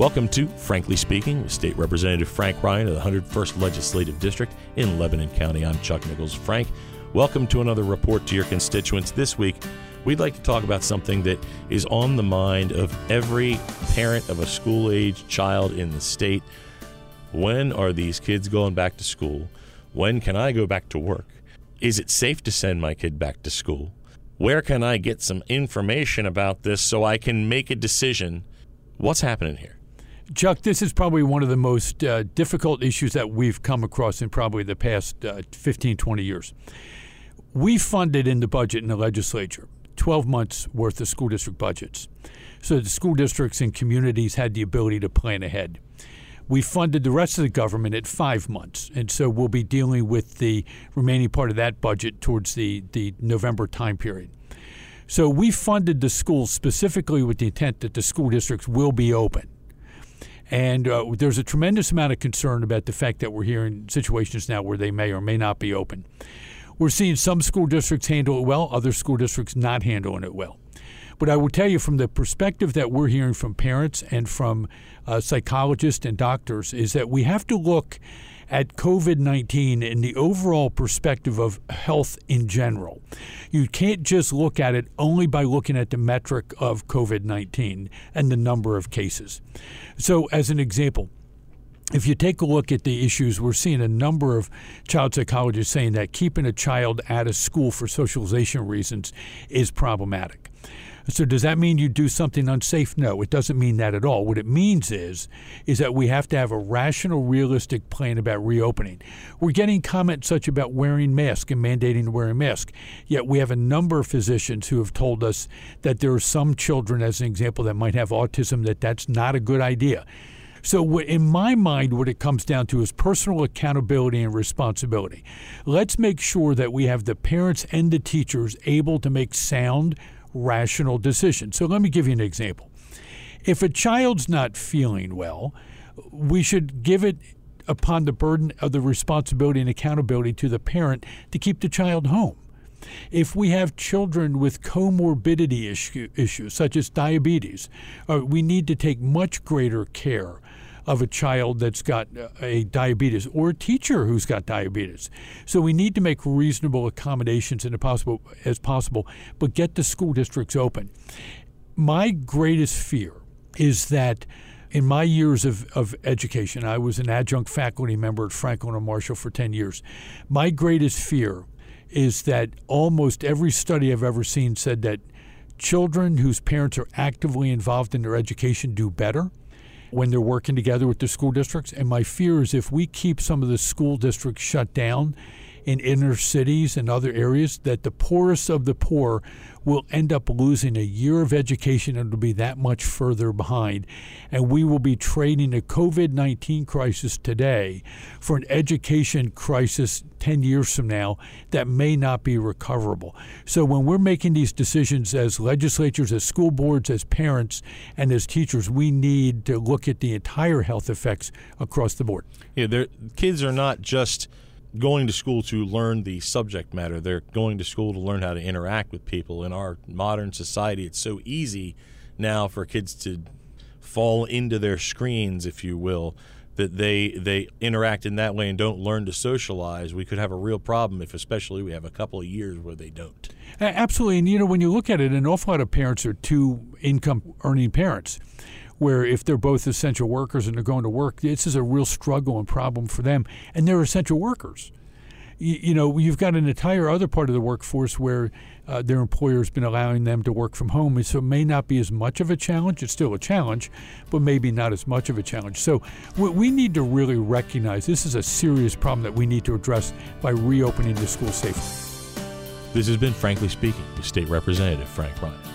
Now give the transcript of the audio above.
Welcome to Frankly Speaking with State Representative Frank Ryan of the 101st Legislative District in Lebanon County. I'm Chuck Nichols. Frank, welcome to another report to your constituents. This week, we'd like to talk about something that is on the mind of every parent of a school age child in the state. When are these kids going back to school? When can I go back to work? Is it safe to send my kid back to school? Where can I get some information about this so I can make a decision? What's happening here? Chuck, this is probably one of the most uh, difficult issues that we've come across in probably the past uh, 15, 20 years. We funded in the budget in the legislature 12 months worth of school district budgets. So the school districts and communities had the ability to plan ahead. We funded the rest of the government at five months, and so we'll be dealing with the remaining part of that budget towards the, the November time period. So we funded the schools specifically with the intent that the school districts will be open. And uh, there's a tremendous amount of concern about the fact that we're hearing situations now where they may or may not be open. We're seeing some school districts handle it well, other school districts not handling it well. But I will tell you from the perspective that we're hearing from parents and from uh, psychologists and doctors is that we have to look at COVID 19 in the overall perspective of health in general. You can't just look at it only by looking at the metric of COVID 19 and the number of cases. So, as an example, if you take a look at the issues, we're seeing a number of child psychologists saying that keeping a child out of school for socialization reasons is problematic. So does that mean you do something unsafe? No, it doesn't mean that at all. What it means is is that we have to have a rational, realistic plan about reopening. We're getting comments such about wearing masks and mandating to wear a mask. Yet we have a number of physicians who have told us that there are some children, as an example, that might have autism, that that's not a good idea. So, in my mind, what it comes down to is personal accountability and responsibility. Let's make sure that we have the parents and the teachers able to make sound, rational decisions. So let me give you an example. If a child's not feeling well, we should give it upon the burden of the responsibility and accountability to the parent to keep the child home. If we have children with comorbidity issue, issues, such as diabetes, uh, we need to take much greater care of a child that's got a diabetes or a teacher who's got diabetes. So we need to make reasonable accommodations in possible as possible, but get the school districts open. My greatest fear is that in my years of, of education, I was an adjunct faculty member at Franklin and Marshall for 10 years. My greatest fear is that almost every study I've ever seen said that children whose parents are actively involved in their education do better when they're working together with the school districts. And my fear is if we keep some of the school districts shut down in inner cities and other areas, that the poorest of the poor will end up losing a year of education and will be that much further behind. And we will be trading a COVID 19 crisis today for an education crisis 10 years from now that may not be recoverable. So when we're making these decisions as legislatures, as school boards, as parents, and as teachers, we need to look at the entire health effects across the board. Yeah, kids are not just going to school to learn the subject matter. They're going to school to learn how to interact with people. In our modern society, it's so easy now for kids to fall into their screens, if you will, that they they interact in that way and don't learn to socialize. We could have a real problem if, especially, we have a couple of years where they don't. Absolutely, and you know when you look at it, an awful lot of parents are two income earning parents where if they're both essential workers and they're going to work, this is a real struggle and problem for them. And they're essential workers. You, you know, you've got an entire other part of the workforce where uh, their employer's been allowing them to work from home, so it may not be as much of a challenge. It's still a challenge, but maybe not as much of a challenge. So we need to really recognize this is a serious problem that we need to address by reopening the school safely. This has been Frankly Speaking with State Representative Frank Ryan.